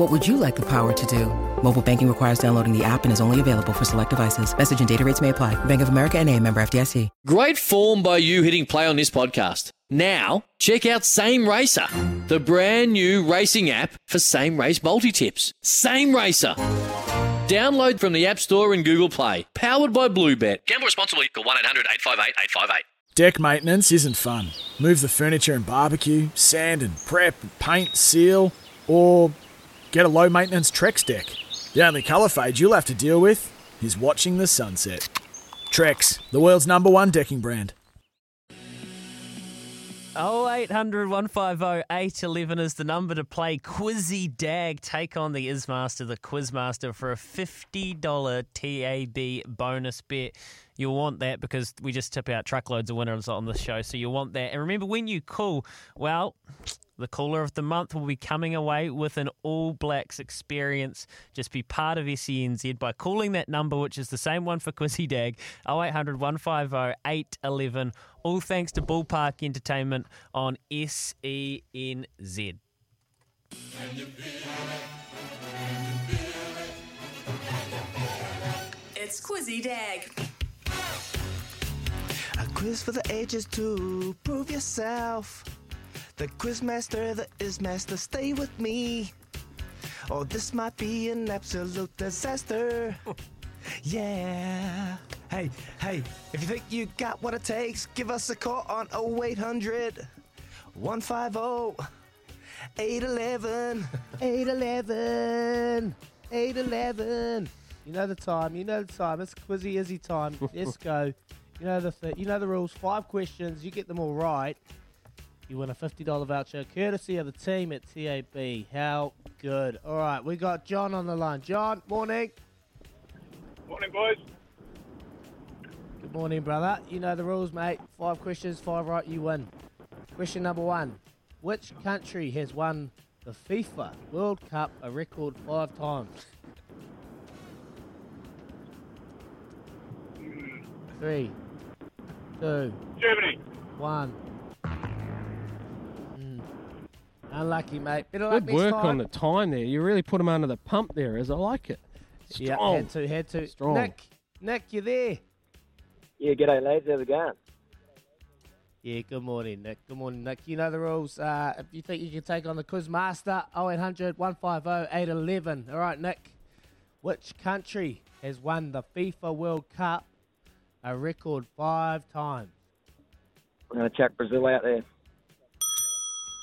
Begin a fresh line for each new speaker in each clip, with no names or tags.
What would you like the power to do? Mobile banking requires downloading the app and is only available for select devices. Message and data rates may apply. Bank of America and a member FDIC.
Great form by you hitting play on this podcast. Now, check out Same Racer, the brand new racing app for same race multi tips. Same Racer. Download from the App Store and Google Play. Powered by Bluebet. Gamble responsibly. Call 1 800 858 858.
Deck maintenance isn't fun. Move the furniture and barbecue, sand and prep, paint, seal, or get a low maintenance Trex deck. The only colour fade you'll have to deal with is watching the sunset. Trex, the world's number one decking brand.
0800 150 811 is the number to play Quizzy Dag. Take on the Ismaster, the Quizmaster, for a $50 TAB bonus bet. You'll want that because we just tip out truckloads of winners on the show. So you'll want that. And remember, when you call, well, the caller of the month will be coming away with an All Blacks experience. Just be part of SENZ by calling that number, which is the same one for Quizzy Dag, 0800 150 811. All thanks to Ballpark Entertainment on SENZ.
It's Quizzy Dag.
A quiz for the ages to prove yourself. The quizmaster, the ismaster, stay with me. Oh, this might be an absolute disaster. yeah. Hey, hey, if you think you got what it takes, give us a call on 0800 150 811 811 811.
You know the time. You know the time. It's Quizzy Izzy time. Let's go. You know the th- you know the rules. Five questions. You get them all right. You win a fifty dollar voucher, courtesy of the team at TAB. How good! All right, we got John on the line. John, morning.
Morning, boys.
Good morning, brother. You know the rules, mate. Five questions, five right, you win. Question number one: Which country has won the FIFA World Cup a record five times? Hmm. Three, two,
Germany.
one. Unlucky, mate. Better luck
Good
next
work on the time there. You really put him under the pump there, as I like it.
Yeah,
Strong.
had to, had to.
Strong.
Nick, Nick, you there?
Yeah, g'day lads, how's it going?
Yeah, good morning, Nick. Good morning, Nick. You know the rules. Uh, if you think you can take on the quiz master, 0800 150 811. All right, Nick. Which country has won the FIFA World Cup a record five times?
I'm going to chuck Brazil out there.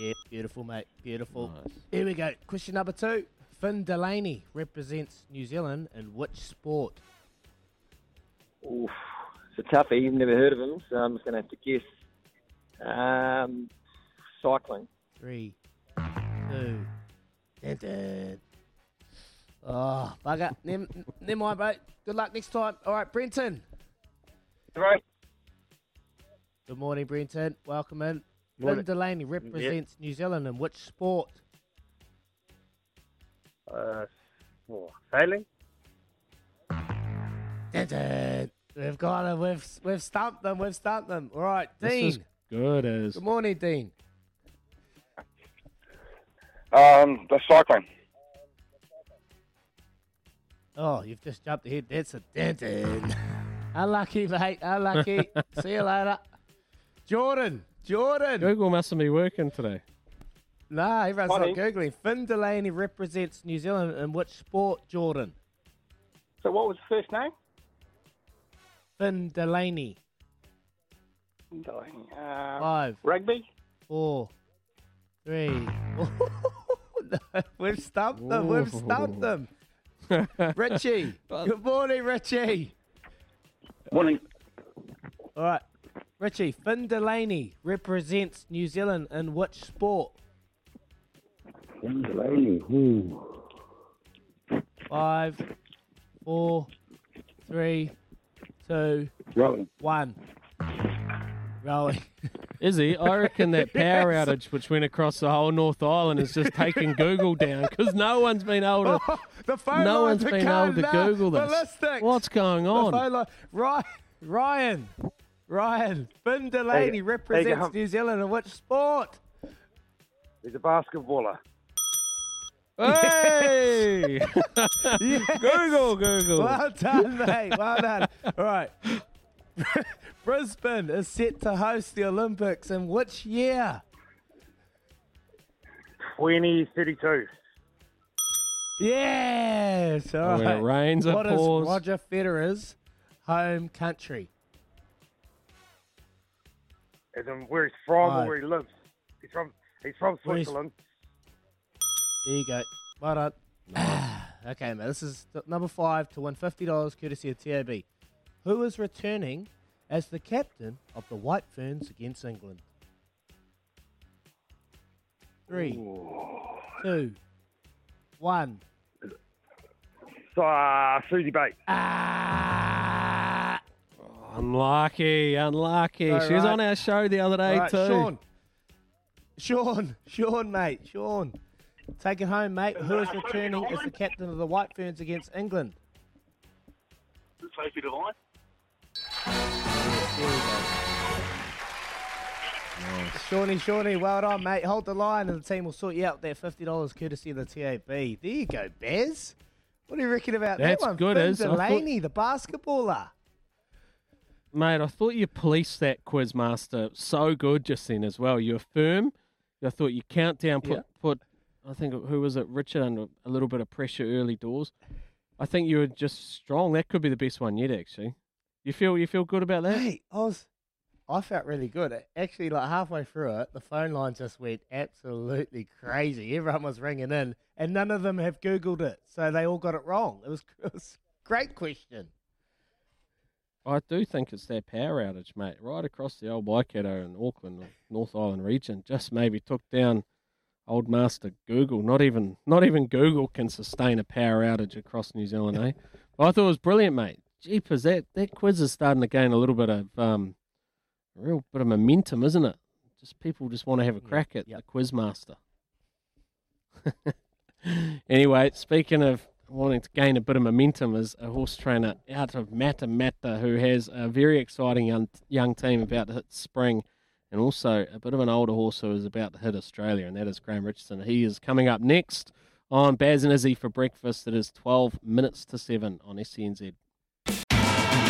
Yeah, beautiful, mate. Beautiful. Here we go. Question number two. Finn Delany represents New Zealand in which sport?
Oof, it's a toughie. I've never heard of him, so I'm just going to have to guess. Um, cycling.
Three, two, dun, dun. Oh, bugger. Never, never mind, mate. Good luck next time. All right, Brenton.
Right.
Good morning, Brenton. Welcome in. Finn
Morning.
Delany represents New Zealand in which sport?
Uh, oh, sailing.
Dun, dun. We've got them. We've, we've stumped them. We've stumped them. All right,
This
Dean.
is good as.
Good morning, Dean.
Um, the cycling.
Oh, you've just jumped ahead. That's a dun, dun. Unlucky, mate. Unlucky. See you later. Jordan. Jordan.
Google mustn't be working today.
Nah, everyone's
Funny.
not Googling. Finn Delany represents New Zealand in which sport, Jordan?
So what was the first name?
Finn Delany.
Delany. Uh,
Five,
rugby.
four, three. no, we've stumped them. We've stumped them. Richie. Good morning, Richie.
Morning.
All right. Richie, Finn Delany represents New Zealand in which sport?
Finn Delany.
Five, four, three, two,
Rowing.
one. Rowing.
Izzy, I reckon that power outage which went across the whole North Island is just taking Google down because no one's been able to.
Oh, the phone
no
lines
one's
are
been able
going
to
nuts.
Google this.
Ballistics.
What's going
The
on?
phone line. Ryan, Ryan, Ryan. Finn Delany
Hey,
represents
hey,
New Zealand in which sport?
He's a basketballer.
Hey! Google, Google.
Well done, mate. Well done. All right. Brisbane is set to host the Olympics in which year?
2032.
Yes. All
when
right.
it rains, it
What is
pours.
Roger Federer's home country?
As in where he's from
Aye.
or where he lives. He's from he's from Switzerland.
There you go. Well done. okay, man. This is number five to win fifty dollars, courtesy of TAB. Who is returning as the captain of the White Ferns against England? Three, two, one.
So, uh, Suzie Bates.
Ah!
Unlucky, unlucky.
So,
she was
right.
on our show the other day
Right,
too.
Sean. Sean, Sean, mate, Sean. Take it home, mate. Who is returning as the captain of the White Ferns against England?
Sophie Devine.
There we. Shawnee, Shawnee, well done, mate. Hold the line and the team will sort you out there. $50 courtesy of the TAB. There you go, Bez. What do you reckon about
That's
that one?
good,
Finn
Iz. I thought-
Delany, the basketballer.
Mate, I thought you policed that quizmaster so good just then as well. You were firm. I thought you count down, put
Yeah.
put. I think who was it, Richard, under a little bit of pressure early doors. I think you were just strong. That could be the best one yet, actually. You feel you feel good about that?
Hey, I was, I felt really good. Actually, like halfway through it, the phone line just went absolutely crazy. Everyone was ringing in, and none of them have Googled it, so they all got it wrong. It was, it was a great question.
I do think it's that power outage, mate, right across the old Waikato and Auckland, North Island region. Just maybe took down old master Google. Not even not even Google can sustain a power outage across New Zealand, eh? But I thought it was brilliant, mate. Jeepers, that, that quiz is starting to gain a little bit of um, a real bit of momentum, isn't it? Just people just want to have a crack at the quiz master. anyway, speaking of wanting to gain a bit of momentum, is a horse trainer out of Matamata who has a very exciting young, young team about to hit spring, and also a bit of an older horse who is about to hit Australia, and that is Graham Richardson. He is coming up next on Baz and Izzy for breakfast. It is 12 minutes to 7 on SENZ.